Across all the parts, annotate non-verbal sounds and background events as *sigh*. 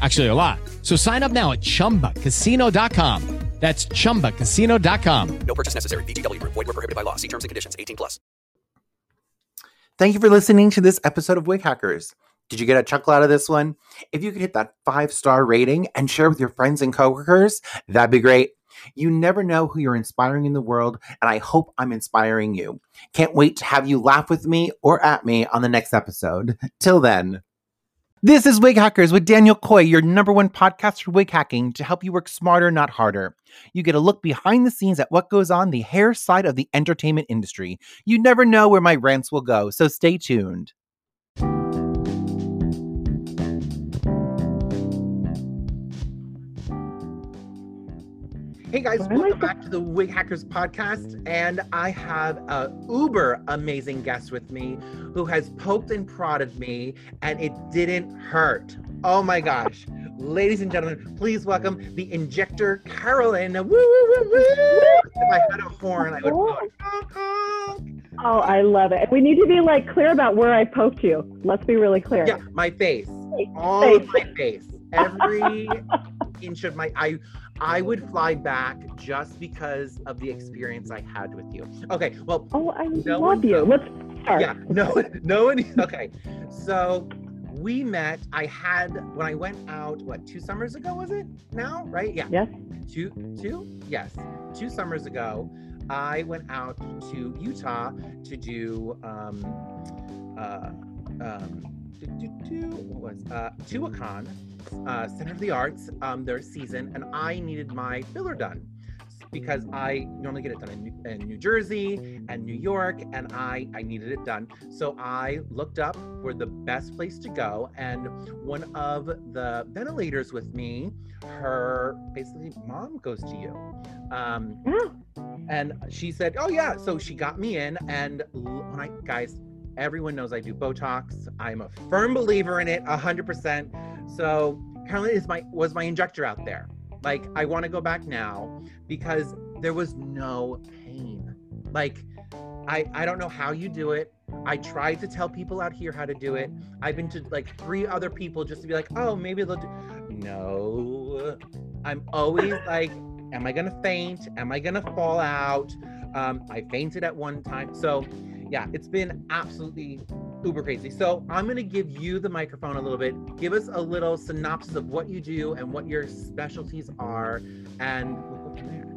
Actually, a lot. So sign up now at chumbacasino.com. That's chumbacasino.com. No purchase necessary. VGW. Void were prohibited by law. See terms and conditions. 18 plus. Thank you for listening to this episode of Wig Hackers. Did you get a chuckle out of this one? If you could hit that five star rating and share with your friends and coworkers, that'd be great. You never know who you're inspiring in the world, and I hope I'm inspiring you. Can't wait to have you laugh with me or at me on the next episode. Till then. This is Wig Hackers with Daniel Coy, your number one podcast for wig hacking to help you work smarter, not harder. You get a look behind the scenes at what goes on the hair side of the entertainment industry. You never know where my rants will go, so stay tuned. Hey guys, welcome back to the Wig Hackers podcast. And I have a uber amazing guest with me who has poked and prodded me, and it didn't hurt. Oh my gosh. Ladies and gentlemen, please welcome the injector Carolyn. Woo, woo, woo, woo. If I had a horn, I would go, honk, honk. Oh, I love it. We need to be like clear about where I poked you. Let's be really clear. Yeah, my face. All Face. of my face. Every *laughs* inch of my I I would fly back just because of the experience I had with you. Okay, well, Oh, I No love you. Let's start. yeah, no, *laughs* no one. Okay, so we met. I had when I went out. What two summers ago was it? Now, right? Yeah, Yes. two, two. Yes, two summers ago. I went out to Utah to do um, uh, um, do, do, do, what was uh, Tuacahn, uh, Center of the Arts, um, their season, and I needed my filler done because I normally get it done in New, in New Jersey and New York, and I I needed it done. So I looked up for the best place to go, and one of the ventilators with me, her basically mom goes to you. Um, and she said, "Oh yeah." So she got me in, and when I guys, everyone knows I do Botox. I'm a firm believer in it, hundred percent. So Carolyn is my was my injector out there. Like I want to go back now because there was no pain. Like I I don't know how you do it. I tried to tell people out here how to do it. I've been to like three other people just to be like, oh, maybe they'll do. No, I'm always like, am I gonna faint? Am I gonna fall out? Um, I fainted at one time. So, yeah, it's been absolutely uber crazy. So, I'm gonna give you the microphone a little bit. Give us a little synopsis of what you do and what your specialties are, and we'll go from there.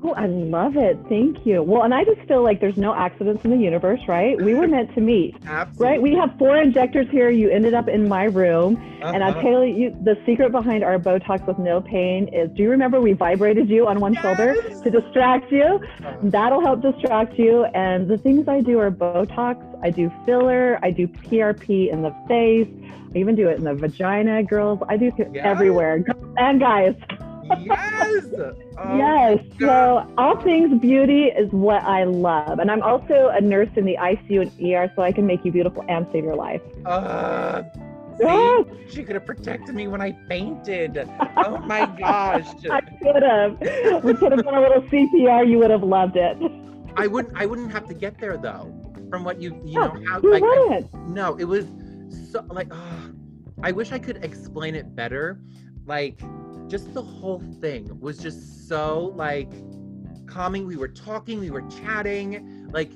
Oh, I love it. Thank you. Well, and I just feel like there's no accidents in the universe, right? We were meant to meet, *laughs* Absolutely. right? We have four injectors here. You ended up in my room. And I'll Uh-huh. tell you, the secret behind our Botox with no pain is do you remember we vibrated you on one shoulder to distract you? Uh-huh. That'll help distract you. And the things I do are Botox, I do filler, I do PRP in the face, I even do it in the vagina, girls. I do it Yes. everywhere. And guys. Yes. Oh, yes. God. So all things beauty is what I love. And I'm also a nurse in the ICU and ER, so I can make you beautiful and save your life. Uh, see, she could have protected me when I fainted. *laughs* Oh my gosh. I could have. We could have done a little CPR. You would have loved it. I wouldn't. I wouldn't have to get there though. From what you you know how You like, I- wouldn't. no, it was so like. ah, I wish I could explain it better. Like, just the whole thing was just so like calming. We were talking. We were chatting. Like,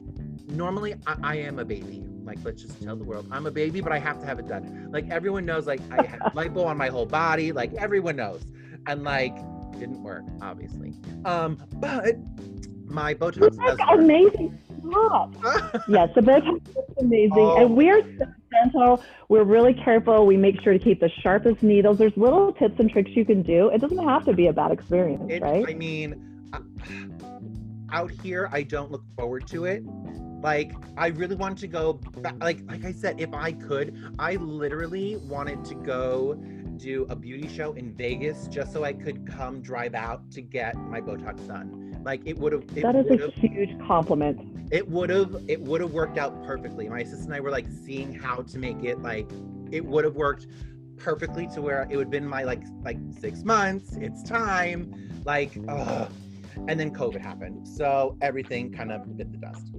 normally I, I am a baby. Like, let's just tell the world I'm a baby, but I have to have it done. Like everyone knows. Like I have *laughs* lipo on my whole body. Like everyone knows. And like didn't work, obviously. Um, but my Botox That's amazing. *laughs* Yes, the Botox is amazing. Oh. And we are so gentle. We're really careful. We make sure to keep the sharpest needles. There's little tips and tricks you can do. It doesn't have to be a bad experience, It, right? I mean, uh, out here, I don't look forward to it. Like, I really want to go. Back, like, like I said, if I could, I literally wanted to go do a beauty show in Vegas just so I could come drive out to get my Botox done. Like, it would have. that is a huge compliment. It would have. It would have worked out perfectly. My sister and I were like seeing how to make it. Like, it would have worked perfectly to where it would have been my like like six months. It's time. Like, ugh. and then COVID happened, so everything kind of bit the dust.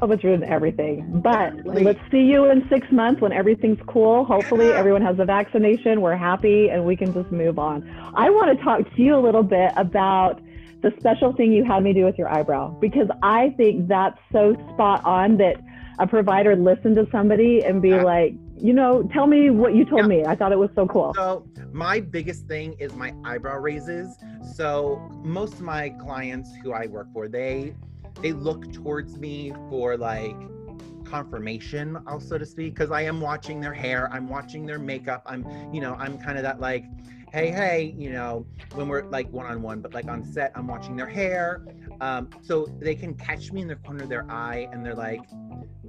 COVID's ruined everything. But Exactly. let's see you in six months when everything's cool. Hopefully, everyone has a vaccination. We're happy and we can just move on. I want to talk to you a little bit about the special thing you had me do with your eyebrow because I think that's so spot on that a provider listen to somebody and be Yeah. like, you know, tell me what you told Yeah. me. I thought it was so cool. So my biggest thing is my eyebrow raises. So most of my clients who I work for, they they look towards me for like confirmation, also to speak, because I am watching their hair, I'm watching their makeup, I'm, you know, I'm kind of that like, hey, hey, you know, when we're like one on one, but like on set, I'm watching their hair. Um, so they can catch me in the corner of their eye and they're like,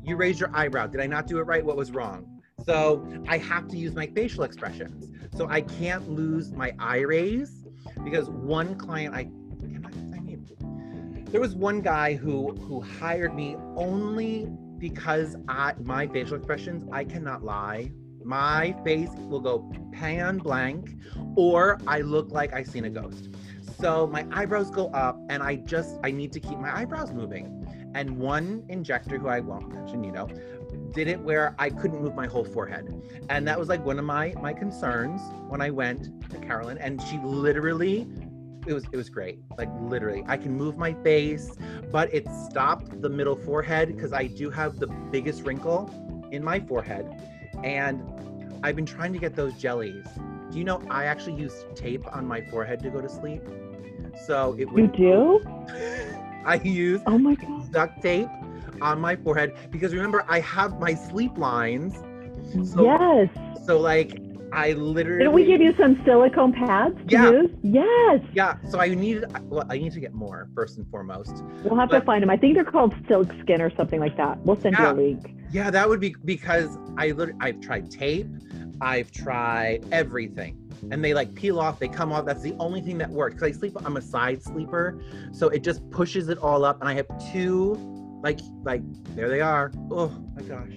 you raised your eyebrow. Did I not do it right? What was wrong? So I have to use my facial expressions. So I can't lose my eye raise because one client I there was one guy who who hired me only because I my facial expressions I cannot lie. My face will go pan blank or I look like I seen a ghost. So my eyebrows go up and I just I need to keep my eyebrows moving. And one injector who I won't mention, you know, did it where I couldn't move my whole forehead. And that was like one of my my concerns when I went to Carolyn and she literally it was it was great. Like literally, I can move my face, but it stopped the middle forehead because I do have the biggest wrinkle in my forehead and I've been trying to get those jellies. Do you know I actually use tape on my forehead to go to sleep? So it you do? *laughs* I use Oh my God. duct tape on my forehead because remember I have my sleep lines. So yes. so like I literally Didn't we give you some silicone pads to Yeah. use? Yes. Yeah, so I need well I need to get more first and foremost. We'll have to find them. I think they're called silk skin or something like that. We'll send Yeah. you a link. Yeah, that would be because I literally I've tried tape, I've tried everything. And they like peel off, they come off. That's the only thing that works. Cause I sleep, I'm a side sleeper. So it just pushes it all up. And I have two, like, like, there they are. Oh my gosh.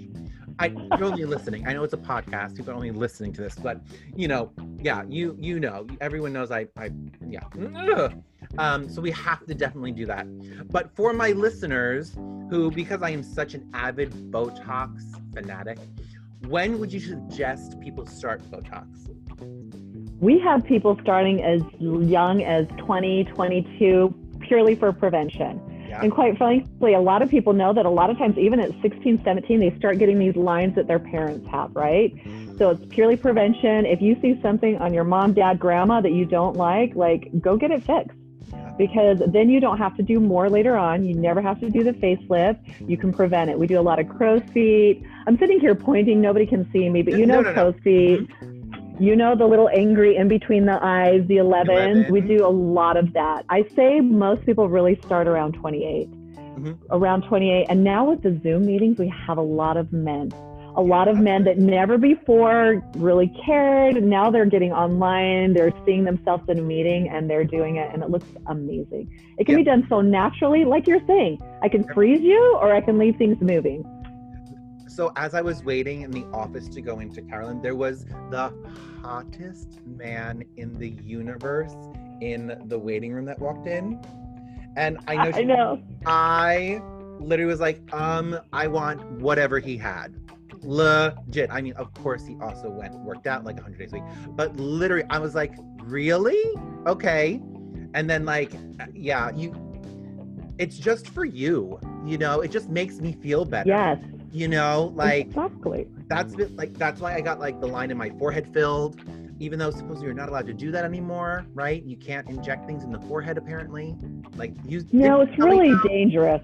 I you're only listening. I know it's a podcast, people are only listening to this, but you know, yeah, you you know, everyone knows I I yeah. Um, so we have to definitely do that. But for my listeners who, because I am such an avid Botox fanatic, when would you suggest people start Botox? We have people starting as young as 20, 22, purely for prevention. Yeah. And quite frankly, a lot of people know that a lot of times, even at 16, 17, they start getting these lines that their parents have, right? Mm. So it's purely prevention. If you see something on your mom, dad, grandma that you don't like, like go get it fixed. Because then you don't have to do more later on. You never have to do the facelift. You can prevent it. We do a lot of crow's feet. I'm sitting here pointing. Nobody can see me, but you No, know no, no. crow's feet. Mm-hmm. You know the little angry in between the eyes, the 11s. We do a lot of that. I say most people really start around 28. Mhm. Around 28. And now with the Zoom meetings, we have a lot of men. A lot of men that never before really cared. Now they're getting online, they're seeing themselves in a meeting and they're doing it, and it looks amazing. It can Yeah. be done so naturally, like you're saying. I can freeze you or I can leave things moving. So as I was waiting in the office to go into Carolyn, there was the hottest man in the universe in the waiting room that walked in. And I know I know. I literally was like, um, I want whatever he had. Legit. I mean, of course, he also went worked out like 100 days a week, but literally, I was like, really? Okay. And then, like, yeah, you, it's just for you, you know, it just makes me feel better. Yes. You know, like, exactly. that's been, like, that's why I got like the line in my forehead filled. even though supposedly you're not allowed to do that anymore, right? You can't inject things in the forehead apparently. Like use No, it's really dangerous.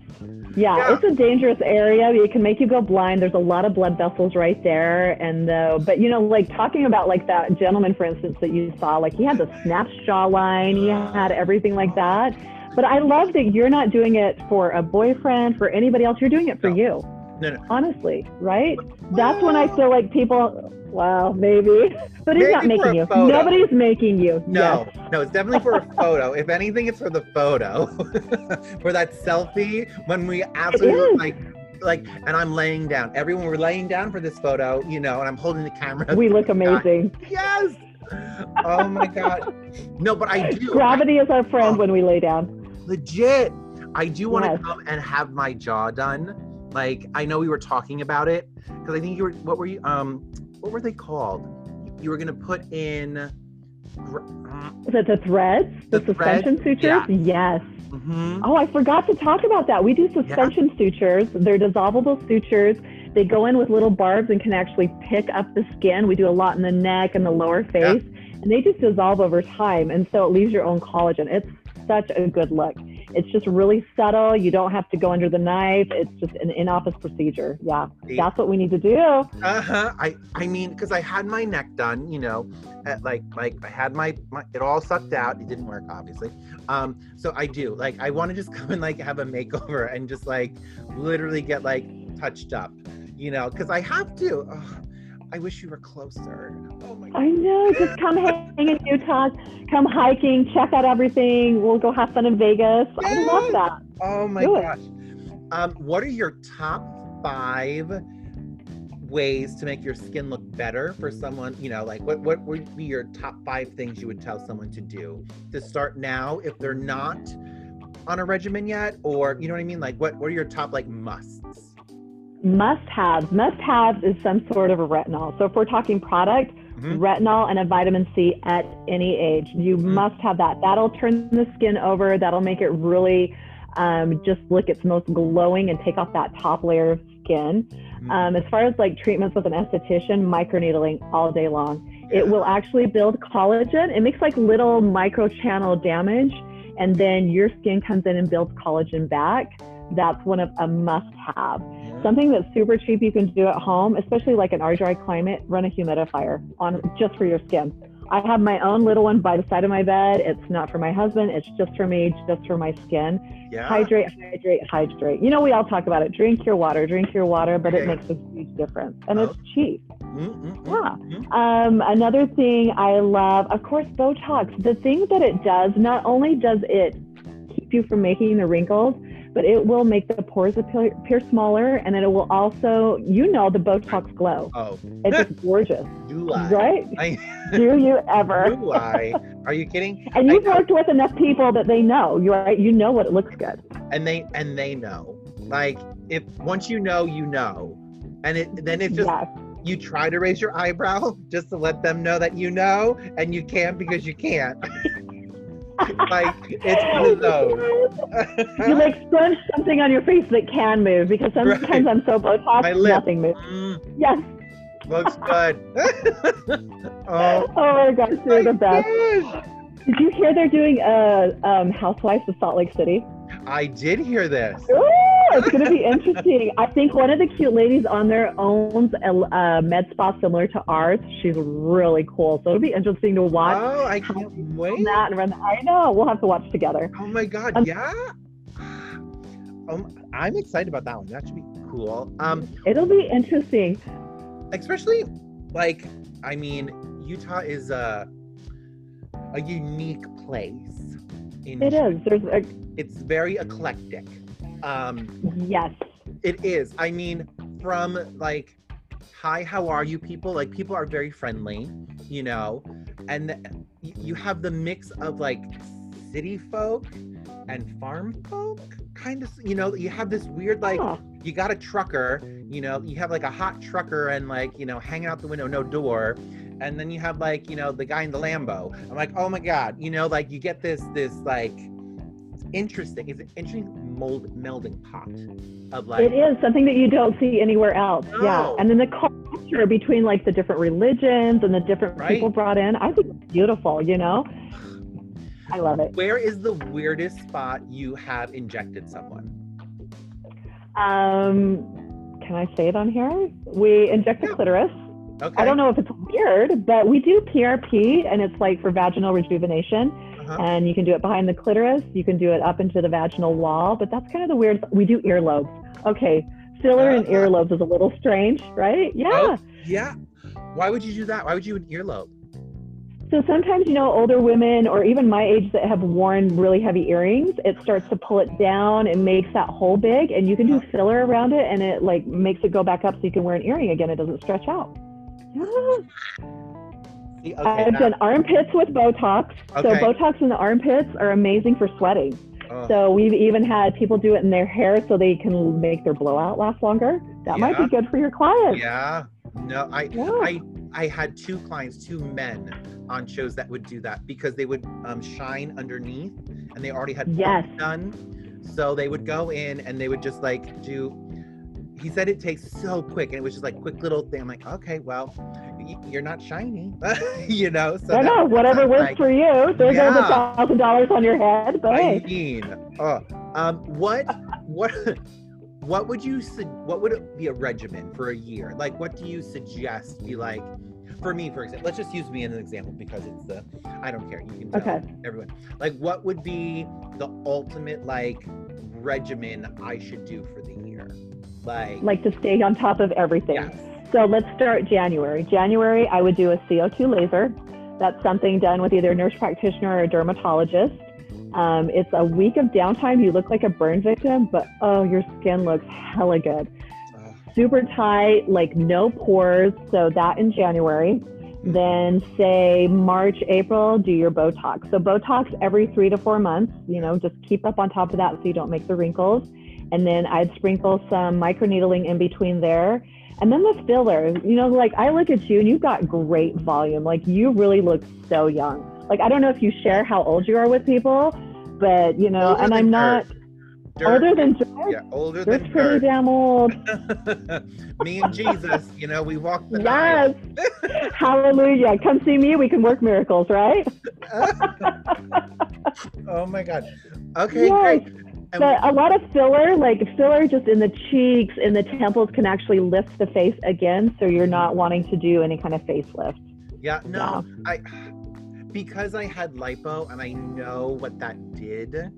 Yeah, Yeah. it's a dangerous area. It can make you go blind. There's a lot of blood vessels right there, and uh, but you know, like talking about like that gentleman, for instance, that you saw, like he had the snapped jawline, he had everything like that. But I love that you're not doing it for a boyfriend, for anybody else. You're doing it for No. you. No, no. Honestly, right? That's when I feel like people. Well, maybe, *laughs* but he's not Maybe for making you. photo. Nobody's making you. No, Yes. no, it's definitely for a *laughs* photo. if anything, it's for the photo, *laughs* for that selfie when we absolutely look like, like, and I'm laying down. Everyone, we're laying down for this photo, you know, and I'm holding the camera. We look amazing. yes. Oh my god. No, but I do. Gravity is our friend Oh. when we lay down. legit. I do want to Yes. come and have my jaw done. Like I know we were talking about it because I think you were. What were you? Um, what were they called? You were gonna put in. Is it the threads? The, The suspension sutures? Yes. mhm. Oh, I forgot to talk about that. We do suspension sutures. They're dissolvable sutures. They go in with little barbs and can actually pick up the skin. We do a lot in the neck and the lower face, and they just dissolve over time. And so it leaves your own collagen. It's such a good look. It's just really subtle. You don't have to go under the knife. It's just an in-office procedure. Yeah, that's what we need to do. Uh-huh. I I mean, because I had my neck done, you know, at, like like I had my, my it all sucked out. It didn't work, obviously. Um, so I do like I want to just *laughs* come and like have a makeover and just like literally get like touched up, you know, because I have to. Ugh, I wish you were closer. Oh my I know. Just come hang in Utah. Come hiking. Check out everything. We'll go have fun in Vegas. I love that. Oh my Do gosh. Um, what are your top five ways to make your skin look better for someone? You know, like what what would be your top five things you would tell someone to do to start now if they're not on a regimen yet? Or you know what I mean? Like what what are your top like musts? Must have Must have is some sort of a retinol. So if we're talking product, Mhm. retinol and a vitamin C at any age, you Mhm. must have that. That'll turn the skin over. That'll make it really um, just look its most glowing and take off that top layer of skin. Mhm. Um, as far as like treatments with an esthetician, microneedling all day long. It will actually build collagen. It makes like little microchannel damage, and then your skin comes in and builds collagen back. That's one of a must-have. Yeah. Something that's super cheap you can do at home, especially like in our dry climate, run a humidifier on just for your skin. I have my own little one by the side of my bed. It's not for my husband. It's just for me, just for my skin. yeah. Hydrate, hydrate, hydrate. You know, we all talk about it. Drink your water, drink your water, but it makes a huge difference. And Oh. it's cheap. Mm, mm, mm, Yeah. mm. Um, another thing I love, of course, Botox. The thing that it does, not only does it keep you from making the wrinkles, but it will make the pores appear, appear smaller, and then it will also, you know, the Botox glow. Oh, It's just *laughs* gorgeous, do I? right? I, *laughs* Do you ever? *laughs* do I? Are you kidding? And you've worked with enough people that they know. You right? You know what it looks good. and they and they know. Like if once you know, you know, and it then it's just yes. you try to raise your eyebrow just to let them know that you know, and you can't because you can't. Like it's one of those. *laughs* you like scrunch something on your face that can move because sometimes Right. I'm so Botox, My lip. nothing moves. Mm, Yes. looks good. *laughs* oh, Oh my gosh, you're the best. gosh. Did you hear they're doing uh, um, Housewives of Salt Lake City? I did hear this. Ooh, it's going to be interesting. I think one of the cute ladies on there owns a uh, med spa similar to ours. She's really cool. So it'll be interesting to watch Oh, I can't wait. that and run. I know. We'll have to watch together. Oh my god, Um, yeah. Um, I'm excited about that one. That should be cool. Um, It'll be interesting. especially like I mean, Utah is a a unique place. In It is. There's a It's very eclectic. Um, yes. it is. I mean, from like, hi, how are you, people? Like, people are very friendly, you know, and you have the mix of like city folk and farm folk, kind of. You know, you have this weird like Huh. you got a trucker, you know, you have like a hot trucker and like, you know, hanging out the window, no door. And then you have like, you know, the guy in the Lambo. I'm like, oh my God, you know, like you get this, this like interesting, it's an interesting mold melding pot of like, It is something that you don't see anywhere else. Yeah. And then the culture between like the different religions and the different Right. people brought in. I think it's beautiful, you know? I love it. Where is the weirdest spot you have injected someone? Um, can I say it on here? We inject the Yeah. clitoris. Okay. I don't know if it's weird, but we do PRP and it's like for vaginal rejuvenation. Uh-huh. And you can do it behind the clitoris. You can do it up into the vaginal wall, but that's kind of the weird. We do earlobes. Okay. Filler in Uh-huh. earlobes is a little strange, right? Yeah. Oh, yeah. Why would you do that? Why would you do an earlobe? So sometimes, you know, older women or even my age that have worn really heavy earrings, it starts to pull it down and makes that hole big. And you can do filler around it and it like makes it go back up so you can wear an earring again. It doesn't stretch out. Yeah. See, okay, I've now- done armpits with Botox. So Botox in the armpits are amazing for sweating. oh, So we've even had people do it in their hair so they can make their blowout last longer. That might be good for your clients. yeah. No, I, Yeah. I, I had two clients, two men on shows that would do that because they would um, shine underneath and they already had Yes. done. So they would go in and they would just like do. He said it takes so quick and it was just like quick little thing. I'm like, okay, well, you're not shiny, *laughs* you know. So know, whatever works like- for you. there's a thousand dollars on your head, but I hey. mean, uh, um, what, what, what would you, su- what would it be a regimen for a year? Like, what do you suggest? Be like, for me, for example, let's just use me as an example because it's the, I don't care. You can tell Okay. everyone. Like, what would be the ultimate like regimen I should do for the year? Like, like to stay on top of everything. yes. So let's start January. January, I would do a CO2 laser. That's something done with either a nurse practitioner or a dermatologist. Um, it's a week of downtime. You look like a burn victim, but oh, your skin looks hella good. Super tight, like no pores. So that in January. Then say March, April, do your Botox. So Botox every three to four months. You know, just keep up on top of that so you don't make the wrinkles. And then I'd sprinkle some microneedling in between there. And then the filler, you know, like I look at you and you've got great volume. Like you really look so young. Like I don't know if you share how old you are with people, but you know, Older and I'm not Dirt. older than George. Yeah, older George's than pretty dirt. damn old. *laughs* me and Jesus, you know, we walked the. Yes. *laughs* Hallelujah. Come see me. We can work miracles, right? *laughs* oh my god. Okay, Yes. great. But a lot of filler, like filler just in the cheeks, in the temples, can actually lift the face again. So you're not wanting to do any kind of facelift. yeah, no, I because I had lipo and I know what that did.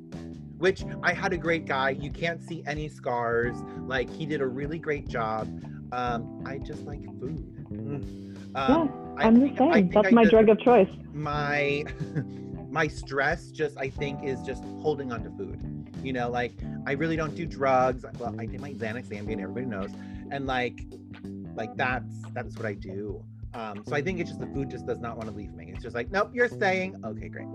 Which I had a great guy. You can't see any scars. Like he did a really great job. Um, I just like food. Mm. Yeah, Um, I I'm the same. I That's I my drug of choice. my *laughs* my stress just I think is just holding on to food. You know, like I really don't do drugs. Well, I did my Xanax Ambien, everybody knows, and like like that's that's what I do. Um, so I think it's just the food just does not want to leave me. It's just like, nope, you're staying. Okay, great.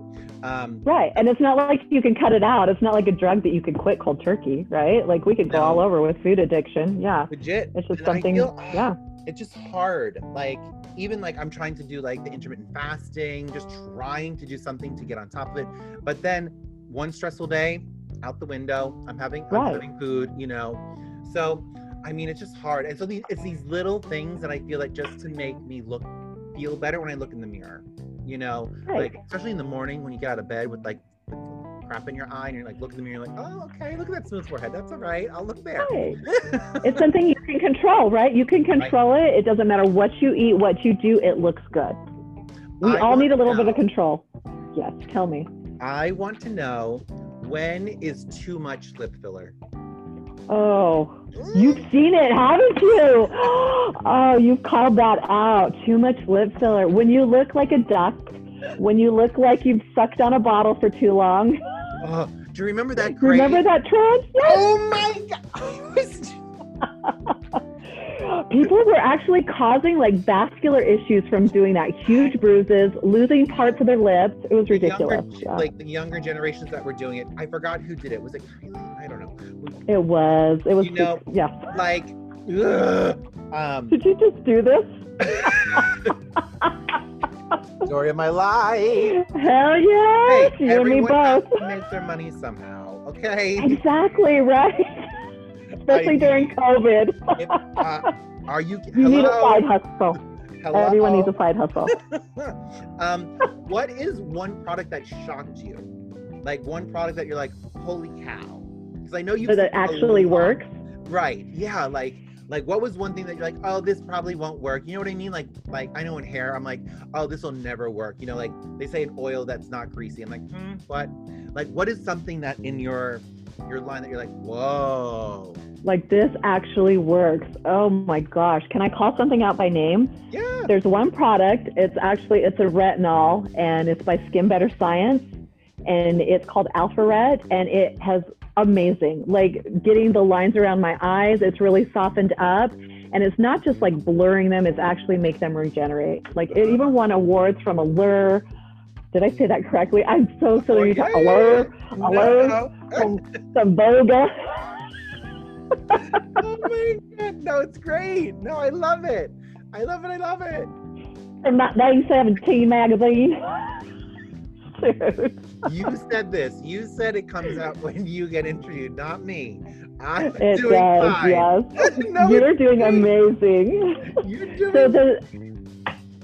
Um, Right. And it's not like you can cut it out. It's not like a drug that you could quit cold turkey, right? Like we could go No. all over with food addiction. Yeah. legit. It's just And something. feel- yeah. *sighs* it's just hard. Like even like I'm trying to do like the intermittent fasting, just trying to do something to get on top of it. But then one stressful day, out the window. I'm having I'm Right. having food, you know. So I mean, it's just hard. And so these, it's these little things that I feel like just to make me look feel better when I look in the mirror. You know, Right. like especially in the morning when you get out of bed with like crap in your eye and you're like look in the mirror, you're like, oh okay, look at that smooth forehead. That's all right. I'll look there. Right. *laughs* It's something you can control, right? You can control it. It doesn't matter what you eat, what you do, it looks good. We I all need a little to bit of control. Yes, tell me. I want to know when is too much lip filler? Oh, you've seen it, haven't you? *gasps* Oh, you've called that out. Too much lip filler. When you look like a duck, when you look like you've sucked on a bottle for too long. *laughs* Oh, do you remember that great? Remember that trend? Yes. Oh my god! *laughs* I was- People were actually causing like vascular issues from doing that. Huge bruises, losing parts of their lips. It was the ridiculous. Younger, Yeah. Like the younger generations that were doing it. I forgot who did it. Was it Kylie? I don't know. It was. It was. You know- yes. Like, ugh. um, Did you just do this? *laughs* story of my life. Hell yeah! Hey, you and me everyone has both. to make their money somehow. Okay. Exactly right. *laughs* Especially I during COVID. If, uh, Are you? *laughs* You need a side hustle. Hello? Everyone needs a side hustle. *laughs* um, what is one product that shocked you? Like one product that you're like, holy cow? Because I know you So that actually works. Right. Yeah. Like, like what was one thing that you're like, oh, this probably won't work. You know what I mean? Like, like I know in hair, I'm like, oh, this will never work. You know, like they say an oil that's not greasy. I'm like, hmm, what? Like, what is something that in your your line that you're like, whoa, Like this actually works. Oh my gosh. Can I call something out by name? yeah, There's one product. It's actually it's a retinol and it's by Skin Better Science and it's called Alpha Ret and it has amazing like getting the lines around my eyes. It's really softened up and it's not just like blurring them. It's actually make them regenerate. Like it even won awards from Allure. Did I say that correctly? I'm so Oh, silly. yeah, yeah, Allure, No, Allure, no. some, some Voga. Oh my god, no, it's great. No, I love it. I love it. I love it. from that 1917 magazine. You said this. You said it comes out when you get interviewed, not me. I'm it doing does, fine. yes. *laughs* no, You're doing great. amazing. You're doing So the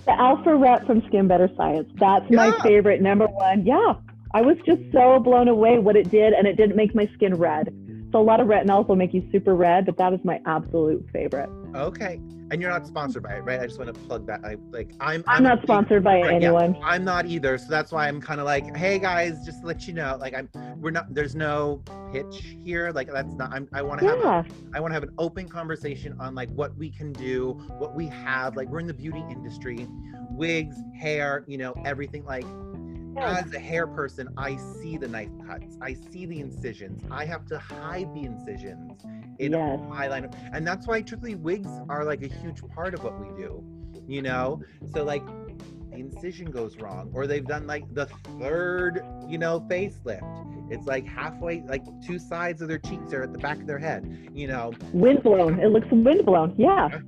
the Alpha Ret from Skin Better Science. That's my favorite number one. Yeah, I was just so blown away what it did, and it didn't make my skin red. So a lot of retinols will make you super red, but that is my absolute favorite. okay. And you're not sponsored by it, right? I just want to plug that. I like. I'm. I'm not sponsored by Right, yeah. anyone. I'm not either, so that's why I'm kind of like, hey guys, just to let you know, like I'm, we're not. There's no pitch here. Like that's not. I'm. I want to have. A, Yeah, I want to have an open conversation on like what we can do, what we have. Like we're in the beauty industry, wigs, hair, you know, everything. Like Yeah. As a hair person, I see the knife cuts, I see the incisions. I have to hide the incisions in Yes. my line, of, and that's why truthfully wigs are like a huge part of what we do. You know, so like the incision goes wrong, or they've done like the third, you know, facelift. It's like halfway, like two sides of their cheeks are at the back of their head. You know, windblown. It looks windblown. Yeah.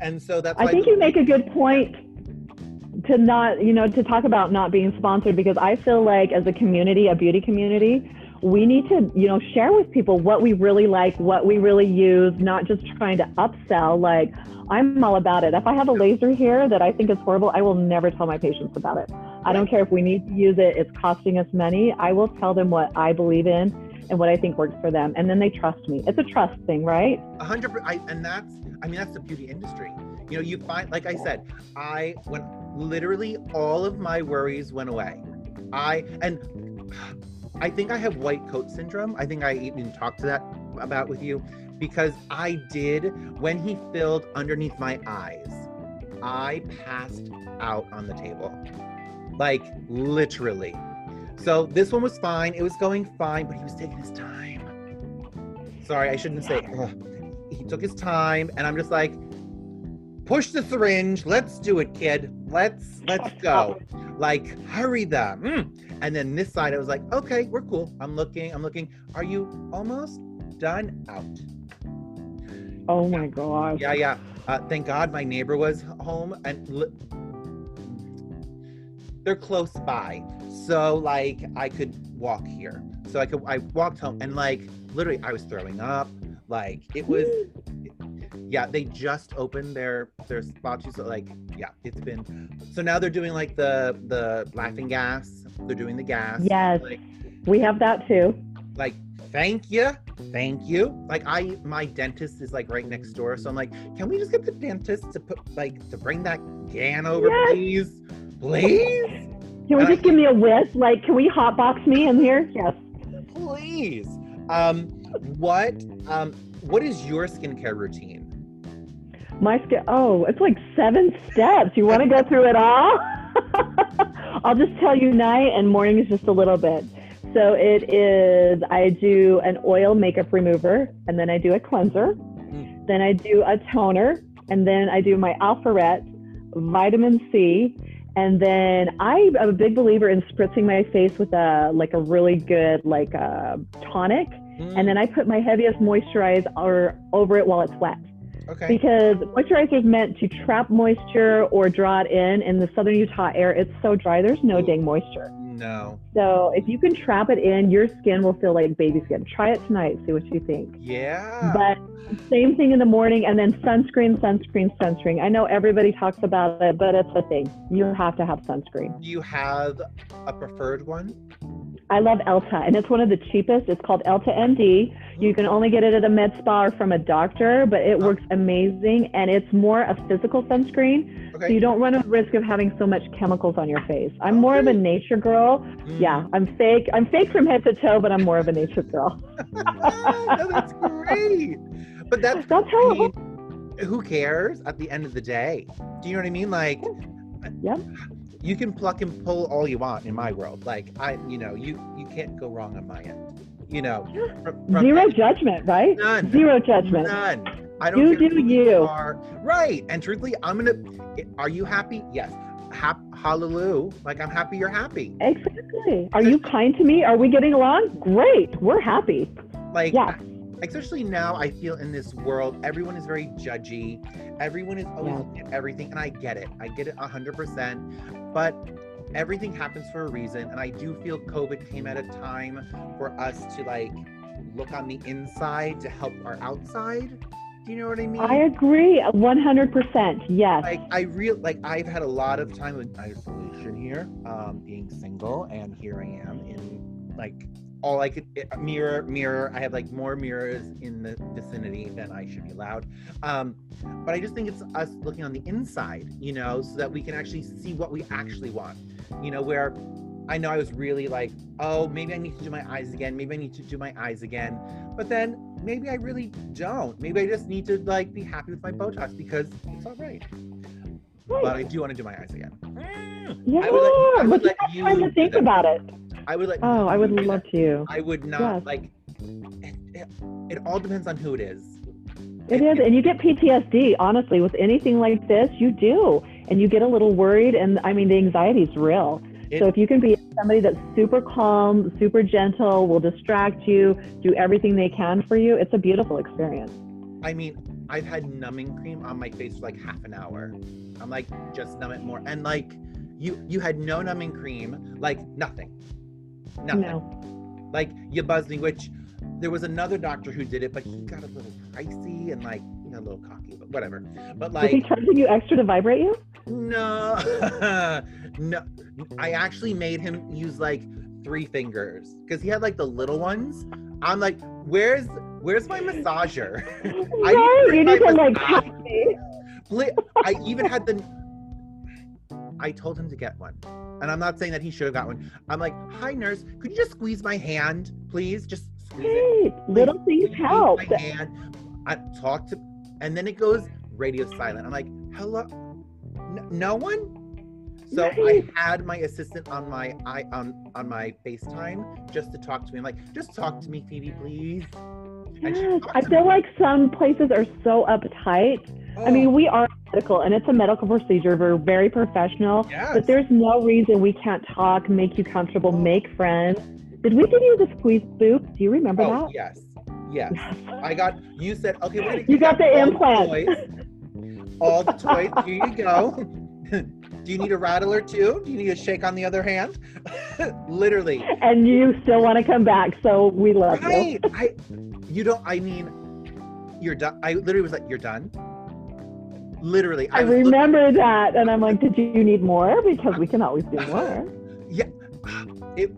and so that's I think you make a good point to not, you know, to talk about not being sponsored because I feel like as a community, a beauty community, we need to, you know, share with people what we really like, what we really use, not just trying to upsell. Like, I'm all about it. If I have a laser here that I think is horrible, I will never tell my patients about it. I don't care if we need to use it, it's costing us money. I will tell them what I believe in and what I think works for them. And then they trust me. It's a trust thing, right? hundred per- I, and that's i mean that's the beauty industry you know you find like i said i when literally all of my worries went away. I and i think i have white coat syndrome. I think i even talked to that about with you because i did when he filled underneath my eyes i passed out on the table. Like literally. So this one was fine. It was going fine but he was taking his time. Sorry i shouldn't say ugh. He took his time and i'm just like push the syringe. Let's do it kid. Let's let's go. like hurry them Mm. and then this side i was like okay we're cool. I'm looking i'm looking. Are you almost done out? Oh my god. yeah yeah. Uh, thank god my neighbor was home and li- they're close by. So like i could walk here. So i could i walked home and like literally i was throwing up. Like it was *laughs* yeah they just opened their their spot so like yeah it's been so now they're doing like the the laughing gas they're doing the gas Yes. like We have that too. like thank you thank you like i my dentist is like right next door so i'm like can we just get the dentist to put like to bring that can over Yes. please please Can we And I just give me a whiff? Like, can we hotbox me in here? Yes. please um what um what is your skincare routine My skin. Oh, it's like seven steps. You want to go through it all? *laughs* I'll just tell you night and morning is just a little bit. So it is, I do an oil makeup remover and then I do a cleanser. Hmm. Then I do a toner and then I do my Alpha Ret, vitamin C. And then I'm a big believer in spritzing my face with a like a really good like a tonic, and hmm. then I put my heaviest moisturize or over it while it's wet okay because moisturizer is meant to trap moisture or draw it in. In the southern Utah air, it's so dry, there's no Ooh. dang moisture. no So if you can trap it in, your skin will feel like baby skin. Try it tonight, see what you think. yeah But Same thing in the morning, and then sunscreen, sunscreen, sunscreen. I know everybody talks about it, but it's a thing. You have to have sunscreen. Do you have a preferred one? I love Elta, and it's one of the cheapest. It's called Elta MD. You can only get it at a med spa or from a doctor, but it works amazing, and it's more a physical sunscreen, so you don't run a risk of having so much chemicals on your face. I'm more of a nature girl. Mm. Yeah, I'm fake. I'm fake from head to toe, but I'm more of a nature girl. *laughs* no, that's great. But that's *laughs* That's I how it mean, who cares at the end of the day? Do you know what I mean? Like, Yep. You can pluck and pull all you want in my world. Like, I, you know, you you can't go wrong on my end. You know, from, from Zero judgment, right? none, Zero judgment. none. I don't You do who you. are. Right. And truthfully, I'm gonna. Are you happy? Yes. Hap- hallelujah. Like I'm happy you're happy. Exactly. Are you kind to me? Are we getting along? Great. We're happy. Like, Yeah. Especially now, I feel in this world, everyone is very judgy. Everyone is always Yeah. looking at everything, and I get it. I get it hundred percent. But everything happens for a reason, and I do feel COVID came at a time for us to like look on the inside to help our outside. Do you know what I mean? I agree. 100%. Yes. like I real like I've had a lot of time in isolation here, um, being single, and here I am in like all I could eh, mirror mirror. I have like more mirrors in the vicinity than I should be allowed. Um, but I just think it's us looking on the inside, you know, so that we can actually see what we actually want. You know, where I know I was really like, oh, maybe I need to do my eyes again. Maybe I need to do my eyes again. But then maybe I really don't. Maybe I just need to like be happy with my Botox because it's all right. But I do want to do my eyes again. yeah. I would let- I would but you have time to think about it. I would like. Oh, I would *laughs* love to. I would not Yes. like. It, it, it all depends on who it is. It is. And you get PTSD, honestly, with anything like this, you do. And you get a little worried. And I mean, the anxiety is real. It- so if you can be somebody that's super calm, super gentle, will distract you, do everything they can for you, it's a beautiful experience. I mean, I've had numbing cream on my face for like half an hour. I'm like, just numb it more. And like, you you had no numbing cream, like nothing, nothing. No. Like you buzzed me, which there was another doctor who did it, but he got a little pricey and like you know, a little cocky, but whatever. But like, Was he charging you extra to vibrate you? no, *laughs* no. I actually made him use like three fingers because he had like the little ones. I'm like, where's where's my massager? *laughs* I right. bring You need to like. I even had the. I told him to get one, and I'm not saying that he should have got one. I'm like, "Hi, nurse, could you just squeeze my hand, please? Just squeeze it. Great. Little Please things squeeze help. My hand. I talk to, and then it goes radio silent. I'm like, "Hello, N- no one." So I had my assistant on my i on on my FaceTime just to talk to me. I'm like, "Just talk to me, Phoebe, please." And she Yes. talked I feel like some places are so uptight. I Oh, mean, we are medical and it's a medical procedure. We're very professional, yes. but there's no reason we can't talk, make you comfortable, make friends. Did we give you the squeeze boop? Do you remember Oh that? yes, yes. I got. You said okay. We're gonna You got the implant. toys. All the toys. Here you go. *laughs* Do you need a rattle or two? Do you need a shake on the other hand? *laughs* Literally. And you still want to come back, so we love you. I. You don't. I mean, you're done. I literally was like, you're done. Literally. I look- remember that, and I'm like, did you need more? Because we can always do *laughs* more. Yeah. It.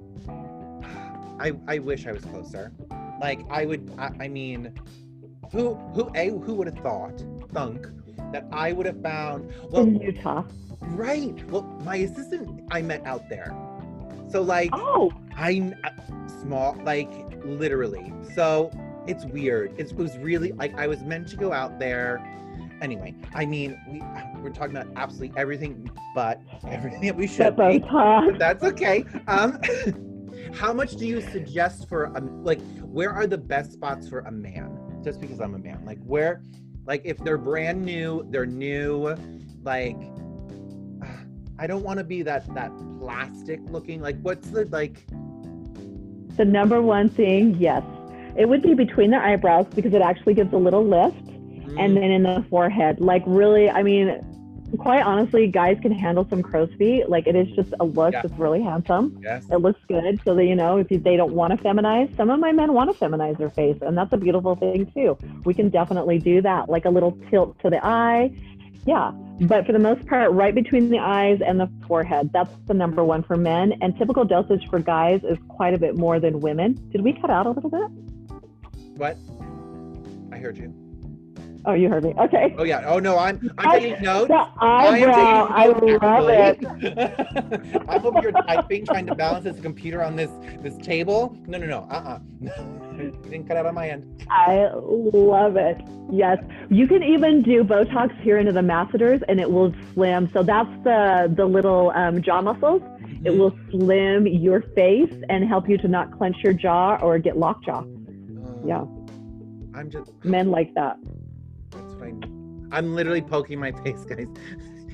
I I wish I was closer. Like I would. I, I mean, who who a who would have thought thunk that I would have found well In Utah. right well my assistant I met out there so like Oh, I'm uh, small like literally so it's weird it was really like I was meant to go out there anyway I mean we we're talking about absolutely everything but everything that we should be Botox. that's okay. Um, *laughs* how much do you suggest for a like? Where are the best spots for a man? Just because I'm a man, like where, like if they're brand new, they're new, like. *sighs* I don't want to be that that plastic looking. Like, what's the like? The number one thing, yes, it would be between the eyebrows because it actually gives a little lift, mm, and then in the forehead. Like really, I mean, quite honestly, guys can handle some crow's feet. Like it is just a look Yeah. that's really handsome. Yes. It looks good. So that you know, if they don't want to feminize, some of my men want to feminize their face, and that's a beautiful thing too. We can definitely do that, like a little tilt to the eye. Yeah. But for the most part, right between the eyes and the forehead, that's the number one for men. And typical dosage for guys is quite a bit more than women. Did we cut out a little bit? What? I heard you. Oh, you heard me. Okay. Oh yeah. Oh no, I'm I'm I- taking notes. The eyebrow, I taking notes, love it. I'm over here typing, trying to balance this computer on this this table. No, no, no. Uh, uh *laughs* You didn't cut out on my end. I love it. Yes, you can even do Botox here into the masseters, and it will slim. So that's the the little um, jaw muscles. It Mm-hmm. will slim your face and help you to not clench your jaw or get lockjaw. Yeah, I'm just. men like that. That's what I. I'm literally poking my *laughs* face, guys.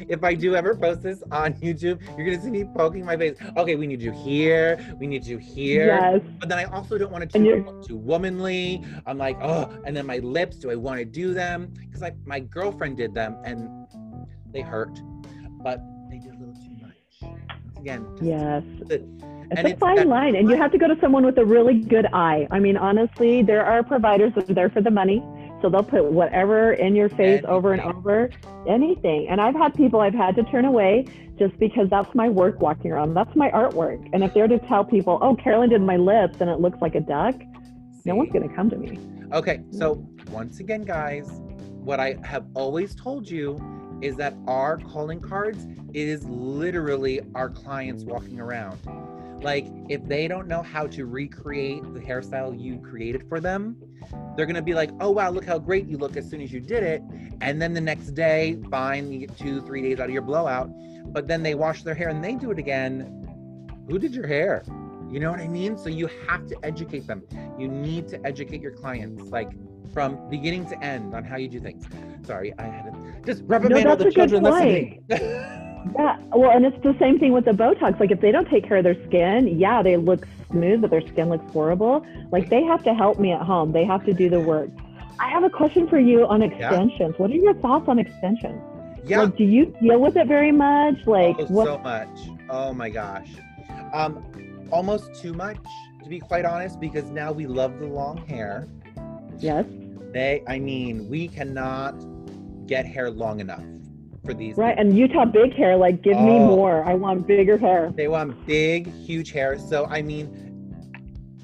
If I do ever post this on YouTube, you're gonna see me poking my face. Okay, we need you here. We need you here. Yes, But then I also don't want to you're- too womanly. I'm like, oh, and then my lips, do I want to do them? Because like my girlfriend did them and they hurt, but they did a little too much. Again, just yes. the- It's And a it's fine line, and you have to go to someone with a really good eye. I mean, honestly, there are providers that are there for the money, so they'll put whatever in your face over and over, anything. And I've had people I've had to turn away just because that's my work walking around. That's my artwork. And if they're to tell people, "Oh, Carolyn did my lips and it looks like a duck," no one's gonna come to me. Okay, so once again, guys, what I have always told you is that our calling cards is literally our clients walking around. Like, if they don't know how to recreate the hairstyle you created for them, they're gonna be like, oh wow, look how great you look as soon as you did it. And then the next day, fine, you get two, three days out of your blowout. But then they wash their hair and they do it again. Who did your hair? You know what I mean? So you have to educate them. You need to educate your clients, like from beginning to end, on how you do things. Sorry, I had to just reprimand all that's the a good children listening. *laughs* Yeah, well, and it's the same thing with the Botox. Like, if they don't take care of their skin, yeah, they look smooth, but their skin looks horrible. Like, they have to help me at home. They have to do the work. I have a question for you on extensions. What are your thoughts on extensions? yeah, Like, do you deal with it very much? Like, oh, what? so much. Oh my gosh. Um, almost too much, to be quite honest, because now we love the long hair. yes, They, I mean, we cannot get hair long enough for these. right. And Utah big hair. Like, give me Oh. more. I want bigger hair. They want big, huge hair. So, I mean,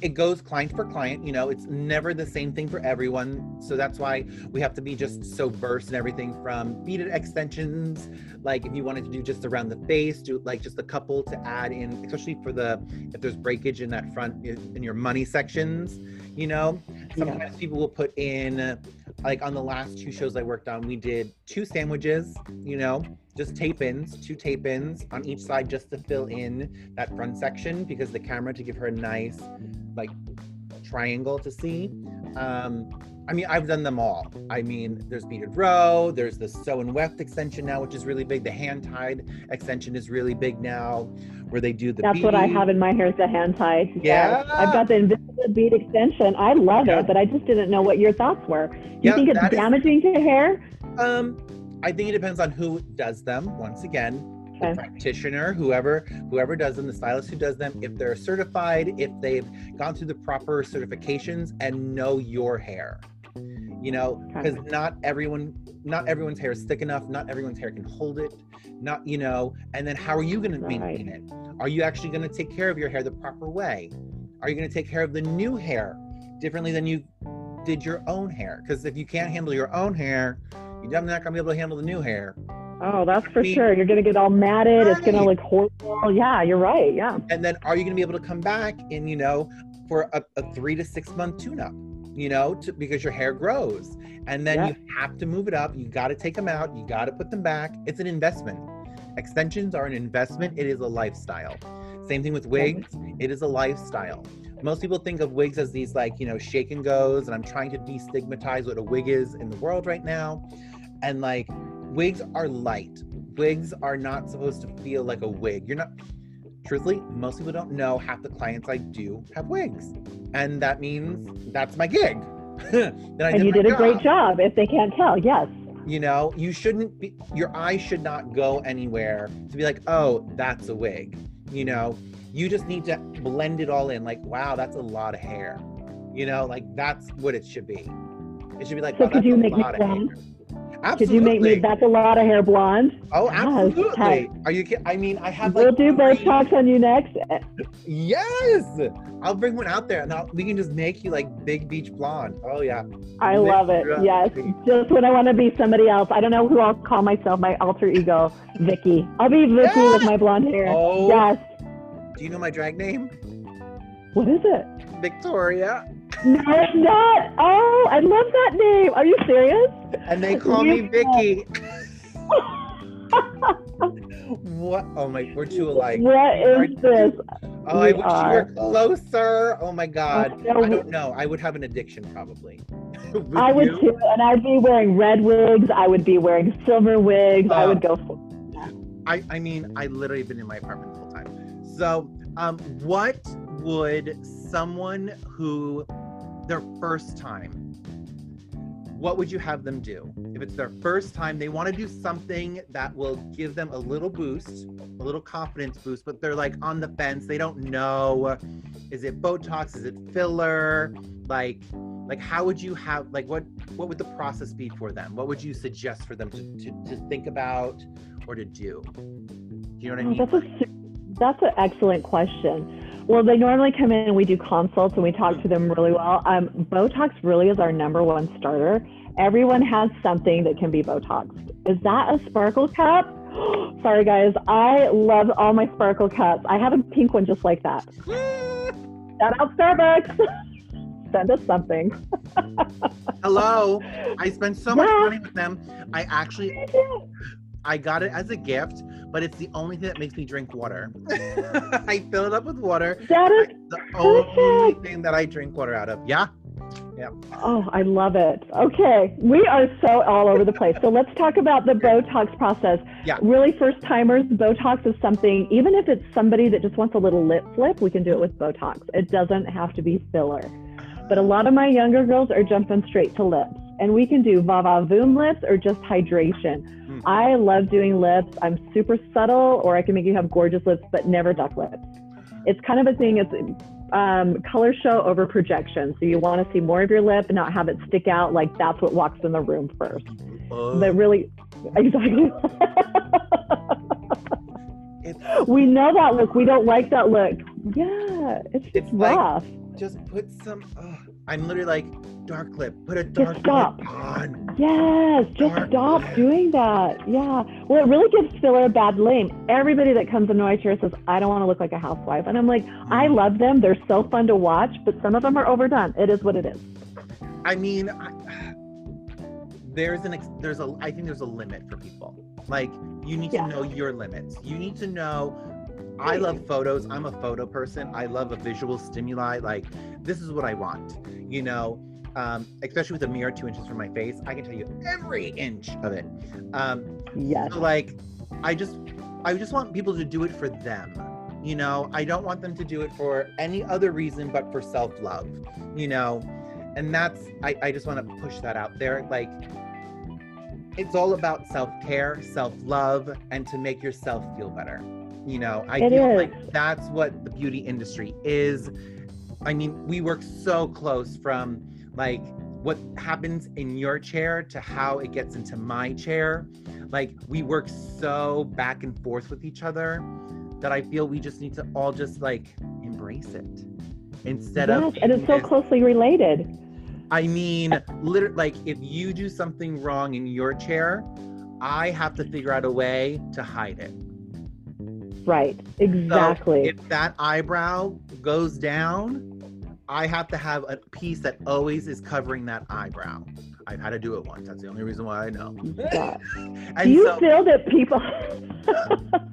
it goes client for client. You know, it's never the same thing for everyone. So that's why we have to be just so versed in everything from beaded extensions. Like if you wanted to do just around the face, do like just a couple to add in, especially for the if there's breakage in that front in your money sections. You know, sometimes people will put in like on the last two shows I worked on, we did two sandwiches. You know, just tape ins, two tape ins on each side just to fill in that front section because the camera to give her a nice like triangle to see. Um, I mean, I've done them all. I mean, there's beaded row, there's the sew and weft extension now, which is really big. The hand tied extension is really big now, where they do the. That's what I have in my hair is the hand tied. Yeah. I've got the invisible bead extension. I love Yeah. it, but I just didn't know what your thoughts were. Do you Yeah, think it's that is- damaging to hair? Um, I think it depends on who does them. Once again, the practitioner, whoever whoever does them, the stylist who does them, if they're certified, if they've gone through the proper certifications and know your hair. You know, because not everyone not everyone's hair is thick enough, not everyone's hair can hold it, not you know, and then how are you gonna maintain it? Are you actually gonna take care of your hair the proper way? Are you gonna take care of the new hair differently than you did your own hair? Because if you can't handle your own hair, you're definitely not gonna be able to handle the new hair. Oh, that's for mean- sure. You're gonna get all matted. It's gonna Right. look horrible. Oh, yeah, you're right. Yeah. and then are you going to be able to come back in you know for a, a three to six month tune up you know to, because your hair grows and then you have to move it up you got to take them out you got to put them back it's an investment extensions are an investment it is a lifestyle same thing with wigs it is a lifestyle most people think of wigs as these like you know shake and goes and i'm trying to destigmatize what a wig is in the world right now and like wigs are light wigs are not supposed to feel like a wig you're not truthfully, most people don't know half the clients I do have wigs. And that means that's my gig. *laughs* And you my did a great job. If they can't tell, yes. You know, you shouldn't be, your eyes should not go anywhere to be like, oh, that's a wig. You know, you just need to blend it all in. Like, wow, that's a lot of hair. You know, like that's what it should be. It should be like, So wow, could you a make me lot of blonde? hair. Could you make me? That's a lot of hair blonde. Oh, Yes, absolutely. hey. Are you kidding? I mean, I have We'll do three- Botox on you next. Yes, I'll bring one out there, and I'll, we can just make you like big beach blonde. Oh yeah, I Mix love it. up. Yes, just when I want to be somebody else. I don't know who I'll call myself. My alter ego, Vicky. I'll be Vicky with my blonde hair. Oh. Yes. do you know my drag name? What is it? Victoria, No, it's not. Oh, I love that name. Are you serious? and they call me Vicky. *laughs* what? Oh my, we're too alike. what is this? Oh, I We wish are. you were closer. Oh my God, I know I don't know. I would have an addiction probably. *laughs* Would I would you? too, and I'd be wearing red wigs. I would be wearing silver wigs. I Oh. would go. For, I, I mean, I literally been in my apartment the whole time. So, um, what would someone who their first time, what would you have them do? If it's their first time, they want to do something that will give them a little boost, a little confidence boost, but they're like on the fence. They don't know. Is it Botox? Is it filler? Like, like how would you have like what what would the process be for them? What would you suggest for them to, to, to think about or to do? Do you know what I oh, mean? that's a that's an excellent question. Well, they normally come in and we do consults and we talk to them really well. Um, Botox really is our number one starter. Everyone has something that can be Botoxed. Is that a sparkle cup? *gasps* Sorry, guys. I love all my sparkle cups. I have a pink one just like that. *laughs* Shout out Starbucks. *laughs* Send us something. *laughs* Hello. I spent so much Yeah. money with them. I actually I got it as a gift, but it's the only thing that makes me drink water. *laughs* I fill it up with water. That is The only thing that I drink water out of. Yeah. Yeah. Oh, I love it. Okay, we are so all over the place. So let's talk about the Botox process. Yeah. Really, first timers, Botox is something, even if it's somebody that just wants a little lip flip, we can do it with Botox. It doesn't have to be filler. But a lot of my younger girls are jumping straight to lips. And we can do Vava Voom lips or just hydration. Mm. I love doing lips. I'm super subtle, or I can make you have gorgeous lips, but never duck lips. It's kind of a thing. It's um, color show over projection. So you want to see more of your lip and not have it stick out like that's what walks in the room first. Oh, But really, exactly. *laughs* we know that look. We don't like that look. Yeah, it's It's like- rough. just put some ugh. I'm literally like dark lip. Put a dark stop. lip on. Yes, just Dark stop lip. doing that. Yeah. Well, it really gives filler a bad name. Everybody that comes into my chair says, I don't want to look like a housewife. And I'm like, I mm. love them. They're so fun to watch, but some of them are overdone. It is what it is. I mean, I, *sighs* there's an ex- there's a I think there's a limit for people. Like you need Yeah. to know your limits. You need to know. I love photos. I'm a photo person. I love a visual stimuli. Like this is what I want. You know, um, especially with a mirror two inches from my face, I can tell you every inch of it. Um, Yes. so like, I just I just want people to do it for them. You know, I don't want them to do it for any other reason but for self love. You know, and that's I, I just want to push that out there like it's all about self-care self-love and to make yourself feel better you know i It feel is. like that's what the beauty industry is i mean we work so close from like what happens in your chair to how it gets into my chair like we work so back and forth with each other that i feel we just need to all just like embrace it instead yes, of and it's so closely related. I mean, literally, like if you do something wrong in your chair, I have to figure out a way to hide it. Right. So Exactly. if that eyebrow goes down, I have to have a piece that always is covering that eyebrow. I've had to do it once. That's the only reason why I know. *laughs* Do you so, feel that people? *laughs*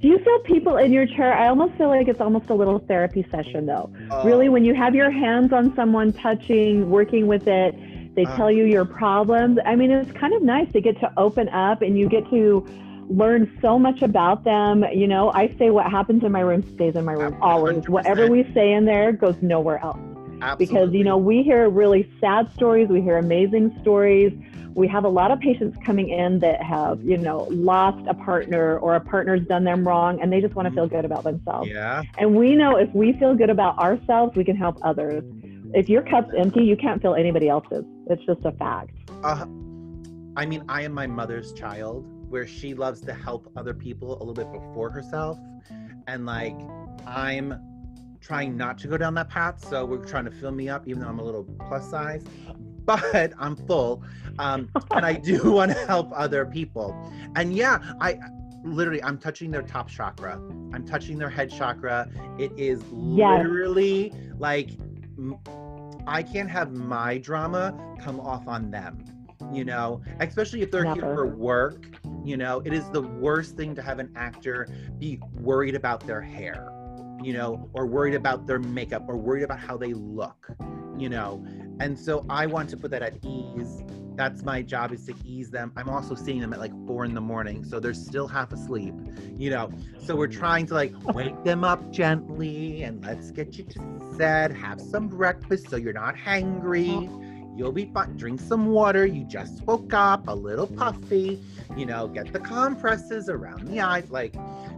Do you feel people in your chair? I almost feel like it's almost a little therapy session, though. uh, Really, when you have your hands on someone, touching, working with it, they Uh. tell you your problems. I mean, it's kind of nice to get to open up and you get to learn so much about them. You know, I say what happens in my room stays in my room A always. Whatever we say in there goes nowhere else. Absolutely. because you know we hear really sad stories we hear amazing stories we have a lot of patients coming in that have you know lost a partner or a partner's done them wrong and they just want to feel good about themselves Yeah. and we know if we feel good about ourselves we can help others if your cup's empty you can't fill anybody else's it's just a fact Uh, I mean, I am my mother's child, where she loves to help other people a little bit before herself, and like I'm trying not to go down that path. So we're trying to fill me up, even though I'm a little plus size, but I'm full, um, and I do *laughs* want to help other people. And yeah, I literally I'm touching their top chakra. I'm touching their head chakra. It is Yes. literally like I can't have my drama come off on them. You know, especially if they're here for work. You know, it is the worst thing to have an actor be worried about their hair, you know, or worried about their makeup, or worried about how they look, you know. And so I want to put that at ease. That's my job is to ease them. I'm also seeing them at like four in the morning, so they're still half asleep, you know. So we're trying to like wake them up gently and let's get you to bed. Have some breakfast so you're not hangry. You'll be fine. Drink some water. You just woke up, a little puffy. You know, get the compresses around the eyes, like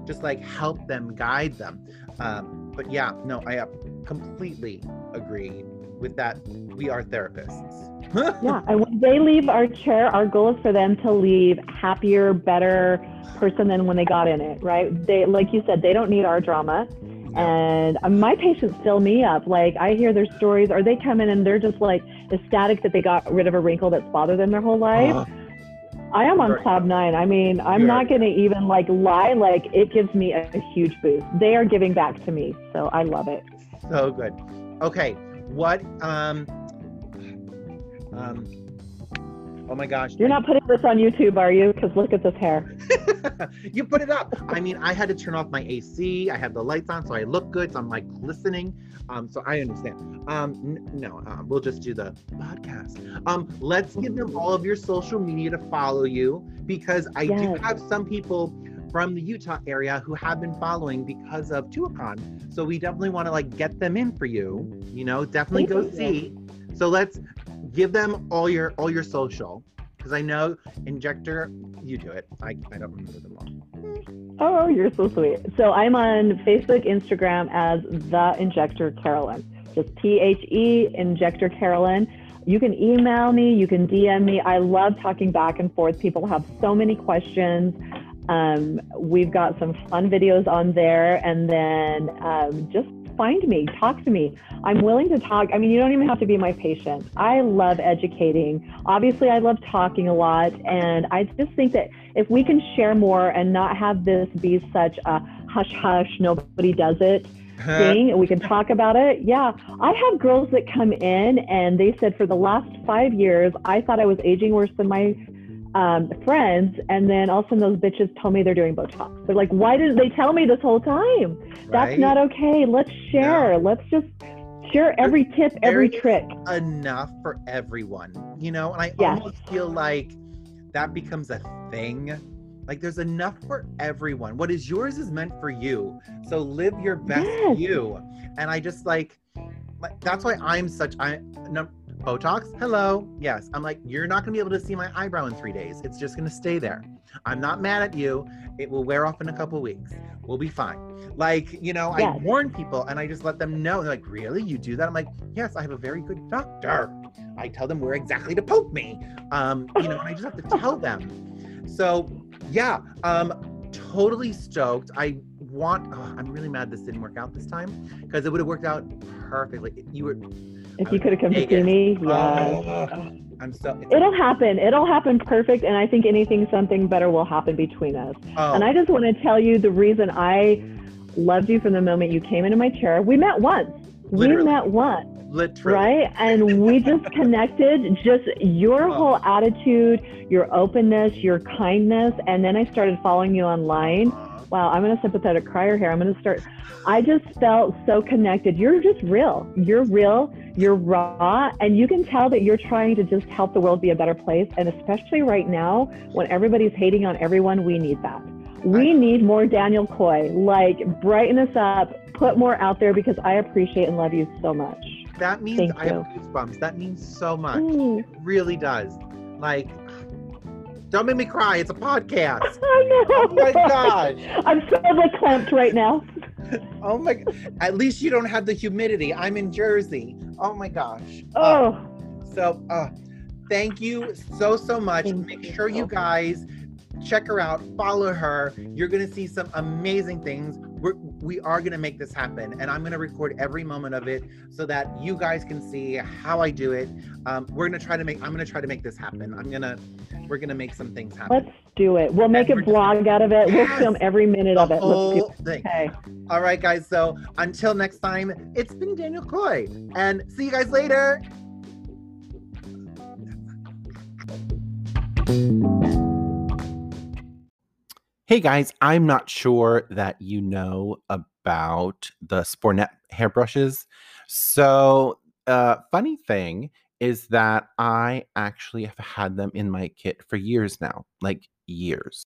just like help them, guide them. Um, but yeah, no, I uh, completely agree with that. We are therapists. *laughs* yeah and when they leave our chair our goal is for them to leave happier better person than when they got in it right they like you said they don't need our drama and uh, my patients fill me up. Like i hear their stories or they come in and they're just like ecstatic that they got rid of a wrinkle that's bothered them their whole life. Uh, i am on cloud nine. I mean i'm not going to even like lie. Like it gives me a, a huge boost. They are giving back to me so i love it. So good. Okay, what um um oh my gosh. you're not putting this on youtube are you because look at this hair *laughs* you put it up. I mean, I had to turn off my AC. I had the lights on, so I look good. So I'm like listening. Um, so I understand. Um, n- no, uh, we'll just do the podcast. Um, let's give them all of your social media to follow you because I do have some people from the Utah area who have been following because of Tuacahn. So we definitely want to like get them in for you. You know, definitely go you. see. So let's give them all your all your social because I know Injector, you do it. I, I don't remember them all. Oh, you're so sweet. So I'm on Facebook, Instagram as the Injector Carolyn. Just T H E Injector Carolyn. You can email me, you can DM me. I love talking back and forth. People have so many questions. Um, we've got some fun videos on there, and then um, just find me, talk to me. I'm willing to talk. I mean, you don't even have to be my patient. I love educating. Obviously, I love talking a lot, and I just think that if we can share more and not have this be such a hush hush, nobody does it *laughs* thing, and we can talk about it. Yeah, I have girls that come in and they said for the last five years, I thought I was aging worse than my um, friends, and then all of a sudden those bitches told me they're doing Botox. They're like, why didn't they tell me this whole time? That's Right? not okay. Let's share. Let's just share every tip, every trick. enough for everyone, you know? And I Yes. almost feel like that becomes a thing. Like there's enough for everyone. What is yours is meant for you. So live your best Yes. you. And I just like, like that's why I'm such I no Botox. Hello. Yes. I'm like, you're not gonna be able to see my eyebrow in three days. It's just gonna stay there. I'm not mad at you. It will wear off in a couple weeks. We'll be fine. Like, you know, I warn people and I just let them know. They're like, really? You do that? I'm like, yes, I have a very good doctor. I tell them where exactly to poke me. Um, you know, and I just have to tell them. So yeah, um, totally stoked. I want oh, I'm really mad this didn't work out this time because it would have worked out perfectly. You were If you could have come to see me, yeah. Oh, I'm so It'll happen. It'll happen perfect. And I think anything, something better will happen between us. oh, And I just want to tell you the reason I loved you from the moment you came into my chair. We met once. Literally. We met once, literally right? And we just *laughs* connected. Just your Oh. whole attitude, your openness, your kindness. And then I started following you online. Wow, I'm a sympathetic crier here. I'm going to start. I just felt so connected. You're just real. You're real. You're raw. And you can tell that you're trying to just help the world be a better place. And especially right now, when everybody's hating on everyone, we need that. We need more Daniel Coy. Like, brighten us up, put more out there because I appreciate and love you so much. that means Thank I have goosebumps. That means so much. Mm. It really does. Like, don't make me cry. It's a podcast. *laughs* Oh. Oh my God. I'm so like clamped right now. *laughs* Oh my. At least you don't have the humidity. I'm in Jersey. Oh my gosh. Uh, Oh, So, uh, thank you so, so much. Thank Make you. sure you guys check her out, follow her. You're going to see some amazing things. We're, we are going to make this happen. And I'm going to record every moment of it so that you guys can see how I do it. Um, we're going to try to make, I'm going to try to make this happen. I'm going to, we're going to make some things happen. let's do it. We'll make a And we're just- out of it. We'll film every minute of it. Let's do whole it. thing. Okay. All right, guys. So until next time, it's been Daniel Coy. And see you guys later. Hey guys, I'm not sure that you know about the Spornette hairbrushes. So, uh, funny thing is that I actually have had them in my kit for years now, like years.